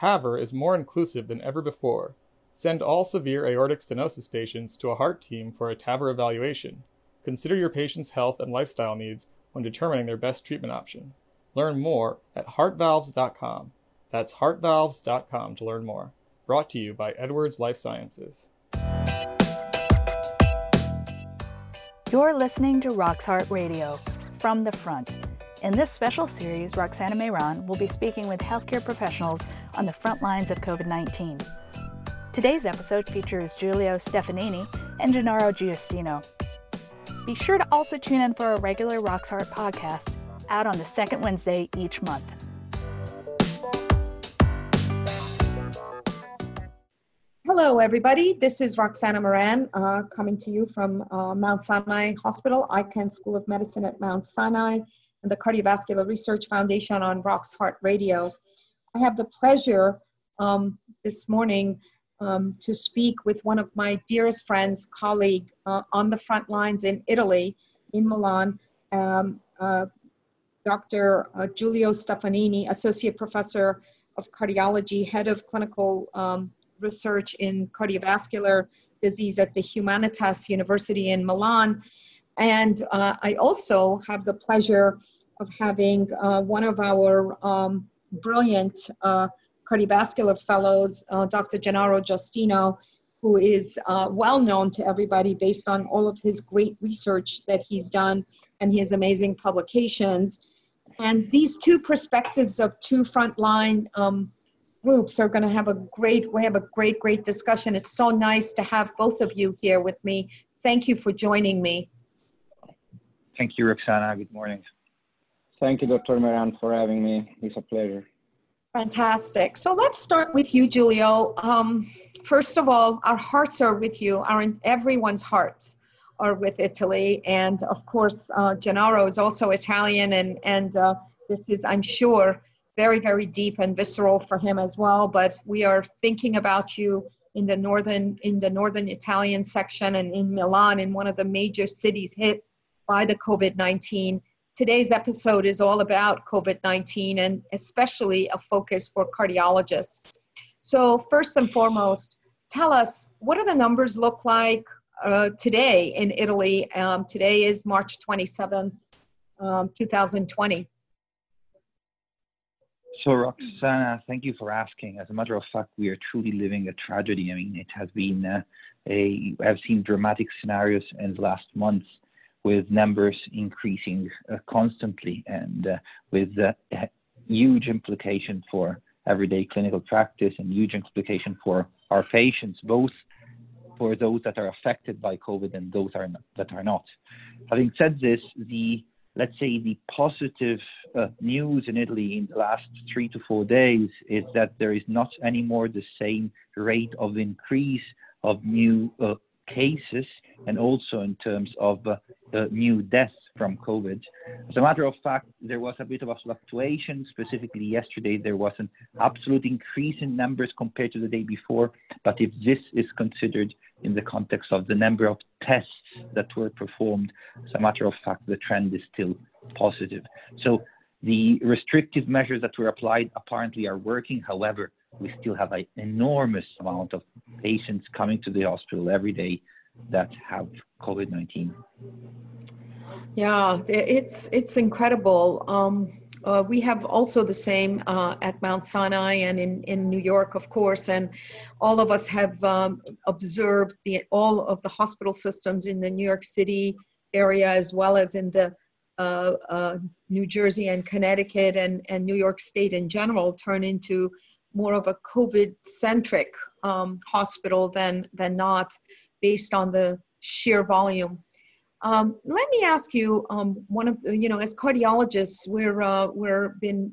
TAVR is more inclusive than ever before. Send all severe aortic stenosis patients to a heart team for a TAVR evaluation. Consider your patient's health and lifestyle needs when determining their best treatment option. Learn more at heartvalves.com. That's heartvalves.com to learn more. Brought to you by Edwards Lifesciences. You're listening to Rox Heart Radio from the front. In this special series, Roxana Mehran will be speaking with healthcare professionals on the front lines of COVID 19. Today's episode features Giulio Stefanini and Gennaro Giustino. Be sure to also tune in for our regular Rox Heart podcast out on the second Wednesday each month. Hello, everybody. This is Roxana Mehran uh, coming to you from uh, Mount Sinai Hospital, Icahn School of Medicine at Mount Sinai, and the Cardiovascular Research Foundation on Rox Heart Radio. I have the pleasure um, this morning um, to speak with one of my dearest friends, colleague uh, on the front lines in Italy, in Milan, um, uh, Dr. Uh, Giulio Stefanini, Associate Professor of Cardiology, Head of Clinical um, Research in Cardiovascular Disease at the Humanitas University in Milan. And uh, I also have the pleasure of having uh, one of our um, brilliant uh, cardiovascular fellows, uh, Dr. Gennaro Giustino, who is uh, well known to everybody based on all of his great research that he's done and his amazing publications. And these two perspectives of two frontline um, groups are going to have a great, we have a great, great discussion. It's so nice to have both of you here with me. Thank you for joining me. Thank you, Roxana. Good morning. Thank you, Dr. Mehran, for having me. It's a pleasure. Fantastic. So let's start with you, Giulio. Um, first of all, our hearts are with you. Our everyone's hearts are with Italy, and of course, uh, Gennaro is also Italian, and and uh, this is, I'm sure, very very deep and visceral for him as well. But we are thinking about you in the northern in the northern Italian section and in Milan, in one of the major cities hit by the COVID nineteen Today's episode is all about COVID 19 and especially a focus for cardiologists. So, first and foremost, tell us what do the numbers look like uh, today in Italy? Um, today is March 27th, um, 2020. So, Roxana, thank you for asking. As a matter of fact, we are truly living a tragedy. I mean, it has been uh, a, I've seen dramatic scenarios in the last months with numbers increasing uh, constantly and uh, with uh, huge implication for everyday clinical practice and huge implication for our patients, both for those that are affected by COVID and those are not, that are not. Having said this, the let's say the positive uh, news in Italy in the last three to four days is that there is not anymore the same rate of increase of new uh, cases and also in terms of uh, new deaths from COVID. As a matter of fact, there was a bit of a fluctuation. Specifically, yesterday there was an absolute increase in numbers compared to the day before. But if this is considered in the context of the number of tests that were performed, as a matter of fact, the trend is still positive. So the restrictive measures that were applied apparently are working. However, we still have an enormous amount of patients coming to the hospital every day that have COVID 19. Yeah, it's it's incredible. Um, uh, we have also the same uh, at Mount Sinai and in, in New York, of course, and all of us have um, observed the all of the hospital systems in the New York City area as well as in the uh, uh New Jersey and Connecticut and, and New York State in general turn into more of a COVID-centric um, hospital than than not, based on the sheer volume. Um, let me ask you, um, one of the, you know, as cardiologists, we're uh, we're been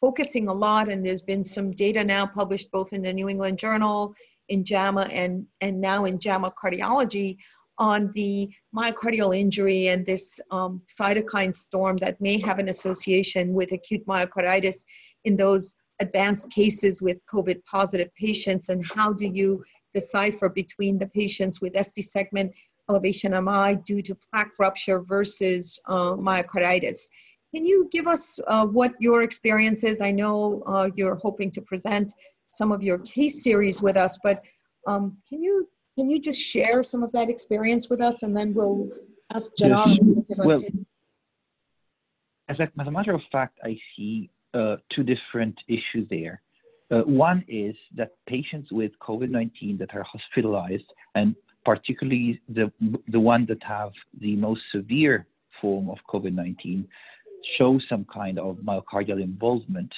focusing a lot, and there's been some data now published both in the New England Journal, in JAMA, and and now in JAMA Cardiology on the myocardial injury and this um, cytokine storm that may have an association with acute myocarditis in those advanced cases with COVID positive patients and how do you decipher between the patients with ST segment elevation MI due to plaque rupture versus uh, myocarditis. can you give us uh, what your experience is? I know uh, you're hoping to present some of your case series with us, but um, can you can you just share some of that experience with us, and then we'll ask Gerard yes. to give us. Well, as a, as a matter of fact, I see uh, two different issues there. Uh, one is that patients with COVID-19 that are hospitalized, and particularly the the one that have the most severe form of COVID-19, show some kind of myocardial involvement.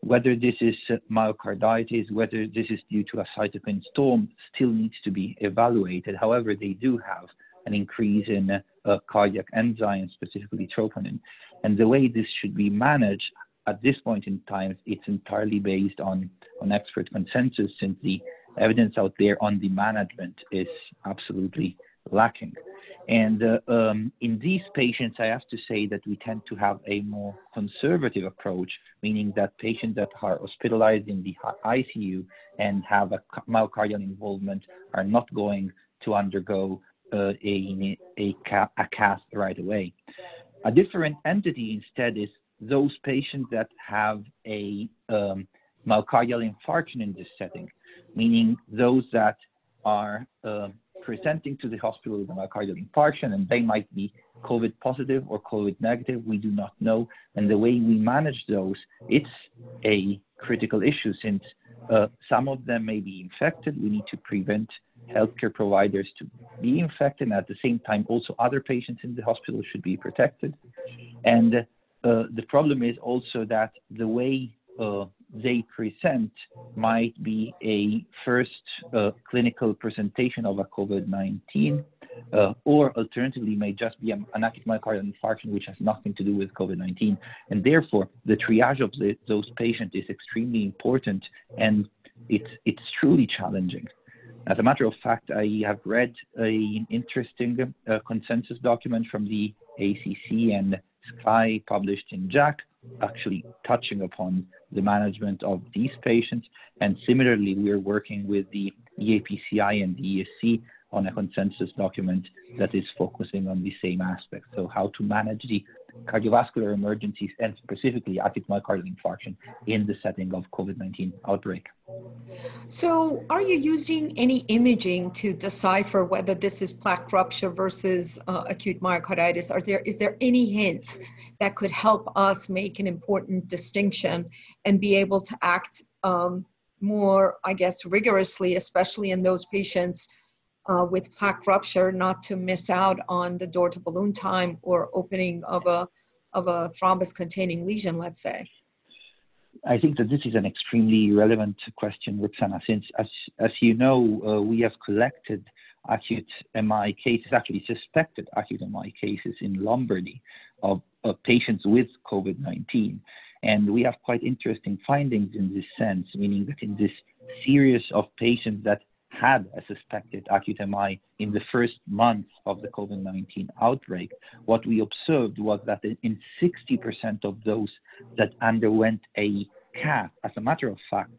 Whether this is myocarditis, whether this is due to a cytokine storm, still needs to be evaluated. However, they do have an increase in uh, cardiac enzymes, specifically troponin. And the way this should be managed at this point in time, it's entirely based on, on expert consensus since the evidence out there on the management is absolutely lacking. And uh, um, in these patients, I have to say that we tend to have a more conservative approach, meaning that patients that are hospitalized in the ICU and have a myocardial involvement are not going to undergo uh, a, a, a cath right away. A different entity instead is those patients that have a um, myocardial infarction in this setting, meaning those that are uh, presenting to the hospital with a myocardial infarction, and they might be COVID positive or COVID negative. We do not know. And the way we manage those, it's a critical issue since uh, some of them may be infected. We need to prevent healthcare providers to be infected. And at the same time, also other patients in the hospital should be protected. And the problem is also that the way uh, they present might be a first uh, clinical presentation of a COVID-19, uh, or alternatively may just be an acute myocardial infarction which has nothing to do with COVID-19. And therefore, the triage of the, those patients is extremely important, and it's it's truly challenging. As a matter of fact, I have read an interesting uh, consensus document from the ACC and SCAI published in JACC actually touching upon the management of these patients. And similarly, we're working with the EAPCI and the ESC on a consensus document that is focusing on the same aspects. So how to manage the cardiovascular emergencies and specifically acute myocardial infarction in the setting of COVID-19 outbreak. So are you using any imaging to decipher whether this is plaque rupture versus uh, acute myocarditis? Are there, is there any hints that could help us make an important distinction and be able to act um, more, I guess, rigorously, especially in those patients uh, with plaque rupture, not to miss out on the door to balloon time or opening of a of a thrombus containing lesion, let's say. I think that this is an extremely relevant question, Roxana, since as as you know, uh, we have collected acute MI cases, actually suspected acute MI cases in Lombardy of, of patients with COVID-19. And we have quite interesting findings in this sense, meaning that in this series of patients that had a suspected acute MI in the first month of the COVID 19 outbreak, what we observed was that in 60% of those that underwent a cath, as a matter of fact,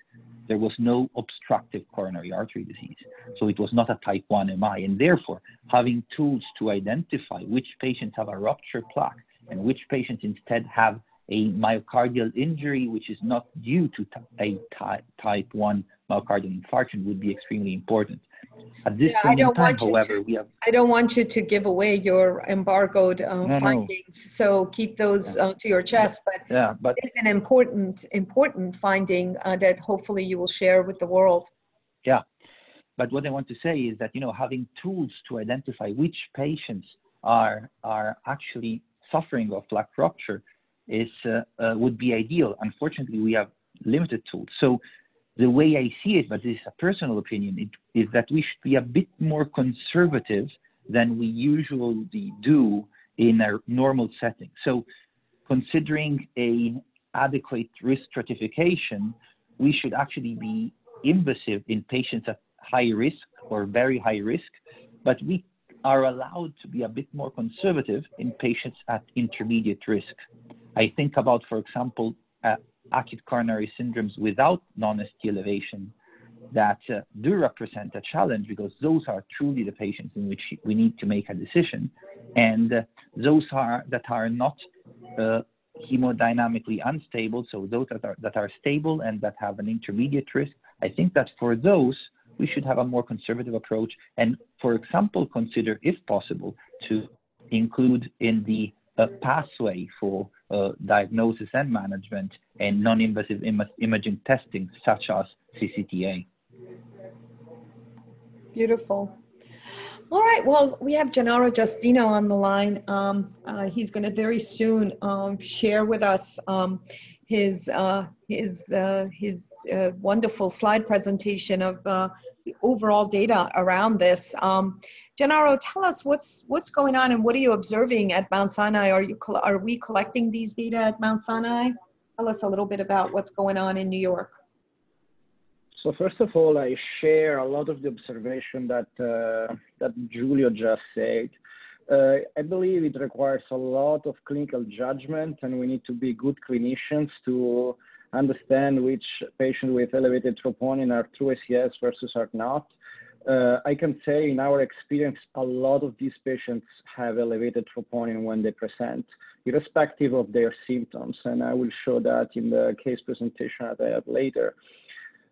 there was no obstructive coronary artery disease. So it was not a type 1 MI. And therefore, having tools to identify which patients have a ruptured plaque and which patients instead have a myocardial injury which is not due to a type 1 myocardial infarction would be extremely important. At this yeah, point in time, however, to, we have. I don't want you to give away your embargoed uh, no, findings, no. so keep those yeah. uh, to your chest. But, yeah, but it's an important, important finding uh, that hopefully you will share with the world. Yeah, but what I want to say is that you know having tools to identify which patients are are actually suffering of plaque rupture is uh, uh, would be ideal. Unfortunately, we have limited tools. So the way I see it, but this is a personal opinion, it, is that we should be a bit more conservative than we usually do in a normal setting. So considering a adequate risk stratification, we should actually be invasive in patients at high risk or very high risk, but we are allowed to be a bit more conservative in patients at intermediate risk. I think about, for example, acute coronary syndromes without non-ST elevation that uh, do represent a challenge because those are truly the patients in which we need to make a decision, and uh, those are that are not uh, hemodynamically unstable, so those that are, that are stable and that have an intermediate risk, I think that for those, we should have a more conservative approach and, for example, consider, if possible, to include in the uh, pathway for diagnosis and management and non-invasive Im imaging testing, such as CCTA. Beautiful. All right. Well, we have Gennaro Giustino on the line. Um, uh, he's going to very soon um, share with us um, his uh, his uh, his uh, wonderful slide presentation of uh, overall data around this. Um, Gennaro, tell us what's what's going on and what are you observing at Mount Sinai? Are you are we collecting these data at Mount Sinai? Tell us a little bit about what's going on in New York. So first of all, I share a lot of the observation that uh, that Giulio just said. Uh, I believe it requires a lot of clinical judgment, and we need to be good clinicians to understand which patients with elevated troponin are true SES versus are not. Uh, I can say in our experience, a lot of these patients have elevated troponin when they present, irrespective of their symptoms. And I will show that in the case presentation that I have later.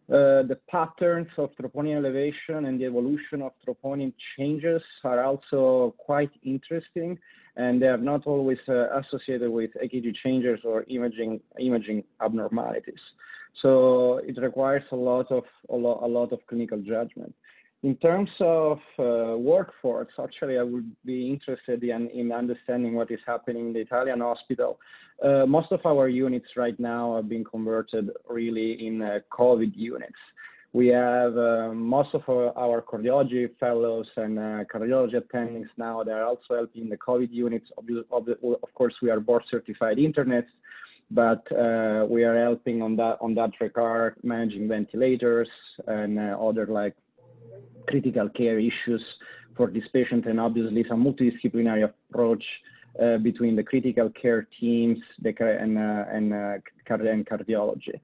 Uh, the patterns of troponin elevation and the evolution of troponin changes are also quite interesting, and they are not always uh, associated with EKG changes or imaging imaging abnormalities. So it requires a lot of a lot, a lot of clinical judgment. In terms of uh, workforce, actually, I would be interested in, in, understanding what is happening in the Italian hospital. Uh, most of our units right now are being converted really in uh, COVID units. We have uh, most of our, cardiology fellows and uh, cardiology attendings now. They are also helping the COVID units. Of, of, course, we are board certified internists but uh, we are helping on that on that regard, managing ventilators and other like critical care issues for this patient and obviously some multidisciplinary approach uh, between the critical care teams and, uh, and, uh, and cardiology.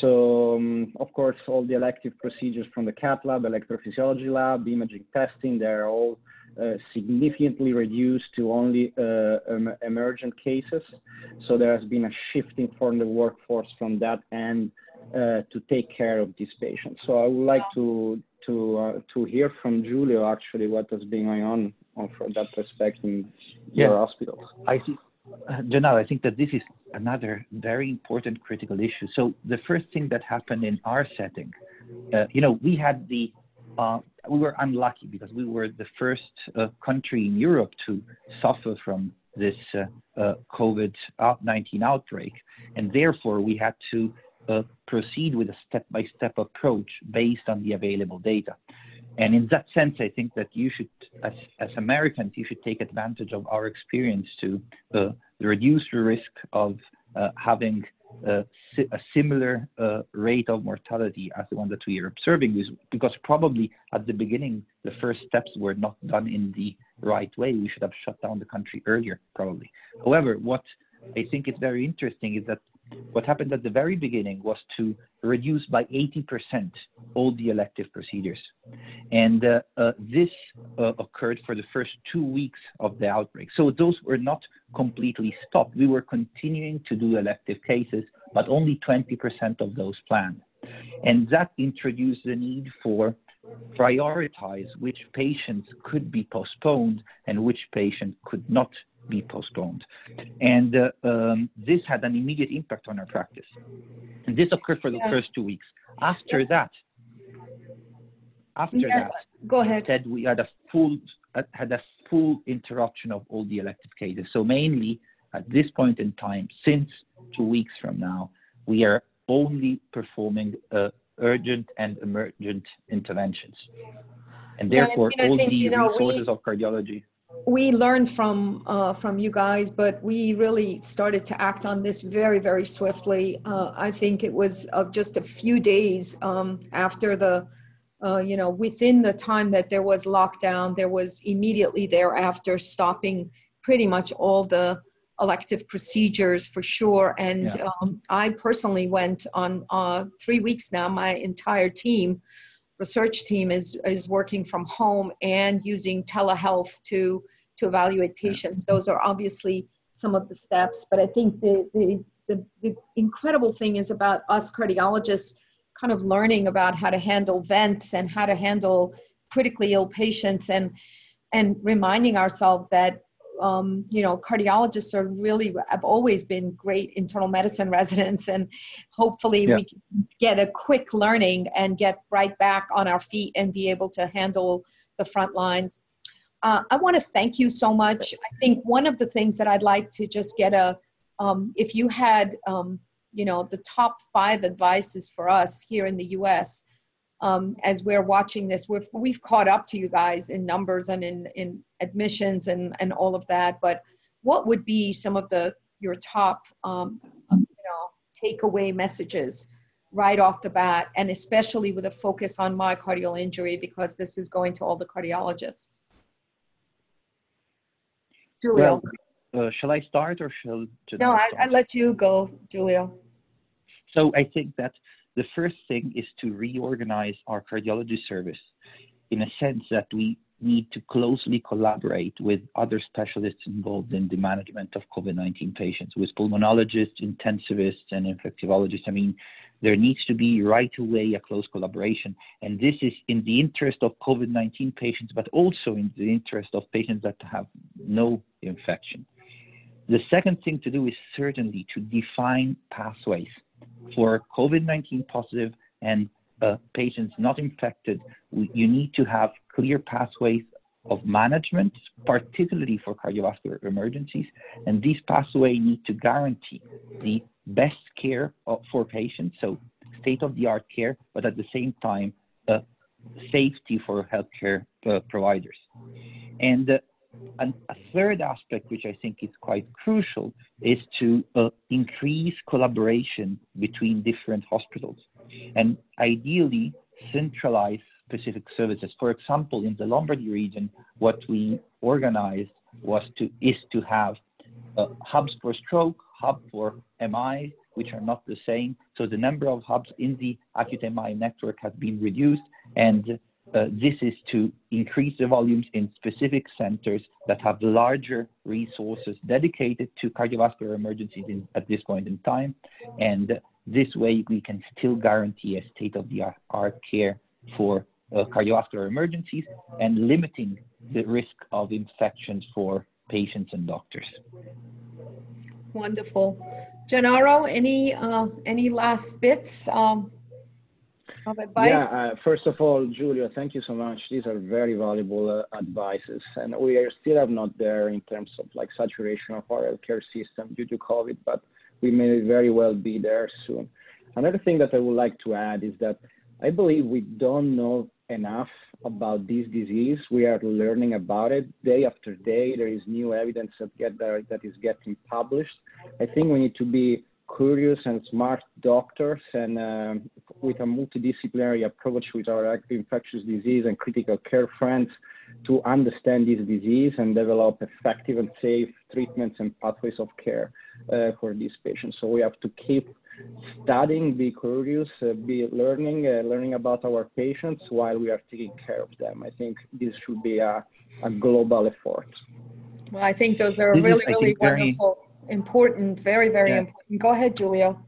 So, um, of course, all the elective procedures from the cath lab, electrophysiology lab, imaging testing, they're all uh, significantly reduced to only uh, emergent cases. So there has been a shifting from the workforce from that end uh, to take care of these patients. So I would like to to uh, to hear from Giulio actually what has been going on, on from that respect in yeah. your hospitals. I see. Uh, Gennaro, I think that this is another very important critical issue. So the first thing that happened in our setting, uh, you know, we had the uh, we were unlucky because we were the first uh, country in Europe to suffer from this uh, uh, COVID-19 outbreak, and therefore we had to uh, proceed with a step-by-step approach based on the available data. And in that sense, I think that you should, as, Americans, you should take advantage of our experience to uh, reduce the risk of uh, having uh, a similar uh, rate of mortality as the one that we are observing, because probably at the beginning, the first steps were not done in the right way. We should have shut down the country earlier, probably. However, what I think is very interesting is that what happened at the very beginning was to reduce by 80% all the elective procedures. And uh, uh, this uh, occurred for the first two weeks of the outbreak. So those were not completely stopped. We were continuing to do elective cases, but only 20% of those planned. And that introduced the need for prioritize which patients could be postponed and which patient could not be postponed. And uh, um, this had an immediate impact on our practice. And this occurred for the yeah. first two weeks. After yeah. that, after yeah. that, go ahead. Said we had a full uh, had a full interruption of all the elective cases. So mainly at this point in time, since two weeks from now, we are only performing uh, urgent and emergent interventions. And therefore, and, all think, the you know, resources we, of cardiology we learned from uh, from you guys, but we really started to act on this very very swiftly. Uh, I think it was uh, just a few days um, after the, uh, you know, within the time that there was lockdown, there was immediately thereafter stopping pretty much all the elective procedures for sure. And yeah. um, I personally went on uh, three weeks now. My entire team research team is is working from home and using telehealth to to evaluate patients. Those are obviously some of the steps. But I think the, the, the, the incredible thing is about us cardiologists kind of learning about how to handle vents and how to handle critically ill patients and and reminding ourselves that um, you know cardiologists are really have always been great internal medicine residents and hopefully yeah. we can get a quick learning and get right back on our feet and be able to handle the front lines uh, I want to thank you so much. I think one of the things that I'd like to just get a, um, if you had, um, you know, the top five advices for us here in the U.S. Um, as we're watching this, we've we've caught up to you guys in numbers and in in admissions and and all of that. But what would be some of the your top, um, you know, takeaway messages? right off the bat, and especially with a focus on myocardial injury because this is going to all the cardiologists. Giulio. Well, uh, shall I start or shall No, I, I let you go, Giulio. So I think that the first thing is to reorganize our cardiology service in a sense that we need to closely collaborate with other specialists involved in the management of COVID-19 patients, with pulmonologists, intensivists, and infectivologists. I mean, there needs to be right away a close collaboration. And this is in the interest of COVID 19 patients, but also in the interest of patients that have no infection. The second thing to do is certainly to define pathways for COVID 19 positive and uh, patients not infected. You need to have clear pathways of management, particularly for cardiovascular emergencies, and these pathways need to guarantee the best care for patients, so state-of-the-art care, but at the same time, uh, safety for healthcare uh, providers. And uh, a third aspect, which I think is quite crucial, is to uh, increase collaboration between different hospitals, and ideally centralize specific services. For example, in the Lombardy region, what we organized was to is to have uh, hubs for stroke, hub for MI, which are not the same. So the number of hubs in the acute MI network has been reduced, and uh, this is to increase the volumes in specific centers that have larger resources dedicated to cardiovascular emergencies in, at this point in time. And this way, we can still guarantee a state of the art care for uh, cardiovascular emergencies and limiting the risk of infections for patients and doctors. Wonderful. Gennaro, any uh, any last bits um, of advice? Yeah, uh, first of all, Julia, thank you so much. These are very valuable uh, advices, and we are still have not there in terms of like saturation of our healthcare system due to COVID, but we may very well be there soon. Another thing that I would like to add is that I believe we don't know enough about this disease. We are learning about it day after day. There is new evidence that get there, that is getting published. I think we need to be curious and smart doctors and uh, with a multidisciplinary approach with our active infectious disease and critical care friends to understand this disease and develop effective and safe treatments and pathways of care uh, for these patients. So we have to keep studying, be curious, uh, be learning, uh, learning about our patients while we are taking care of them. I think this should be a, a global effort. Well, I think those are this really, really wonderful, very, important, very, very yeah. important. Go ahead, Giulio.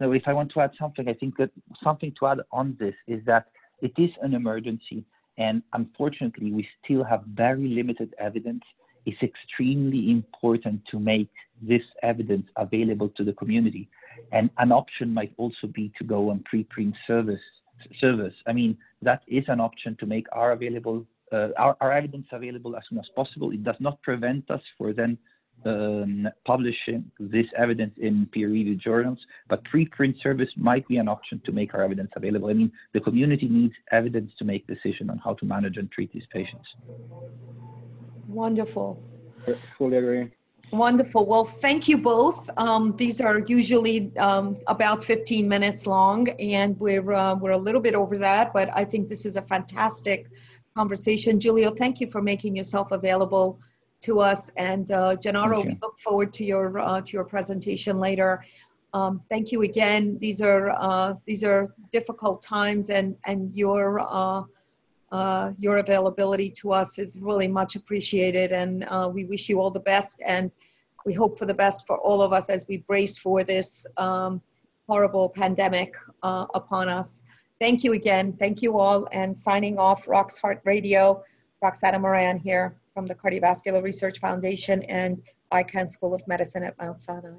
So if I want to add something, I think that something to add on this is that it is an emergency. And unfortunately, we still have very limited evidence. It's extremely important to make this evidence available to the community. And an option might also be to go on preprint service. Service. I mean, that is an option to make our available uh, our, our, evidence available as soon as possible. It does not prevent us for then um, publishing this evidence in peer-reviewed journals, but preprint service might be an option to make our evidence available. I mean, the community needs evidence to make decision on how to manage and treat these patients. Wonderful. Fully agree. Wonderful. Well, thank you both. Um, these are usually um, about 15 minutes long, and we're uh, we're a little bit over that, but I think this is a fantastic conversation. Giulio, thank you for making yourself available to us. And uh, Gennaro, we look forward to your uh, to your presentation later. Um, thank you again. These are uh, these are difficult times, and and your uh, uh, your availability to us is really much appreciated. And uh, we wish you all the best, and we hope for the best for all of us as we brace for this um, horrible pandemic upon us. Thank you again. Thank you all. And signing off, Rox Heart Radio, Roxana Mehran here from the Cardiovascular Research Foundation and Icahn School of Medicine at Mount Sinai.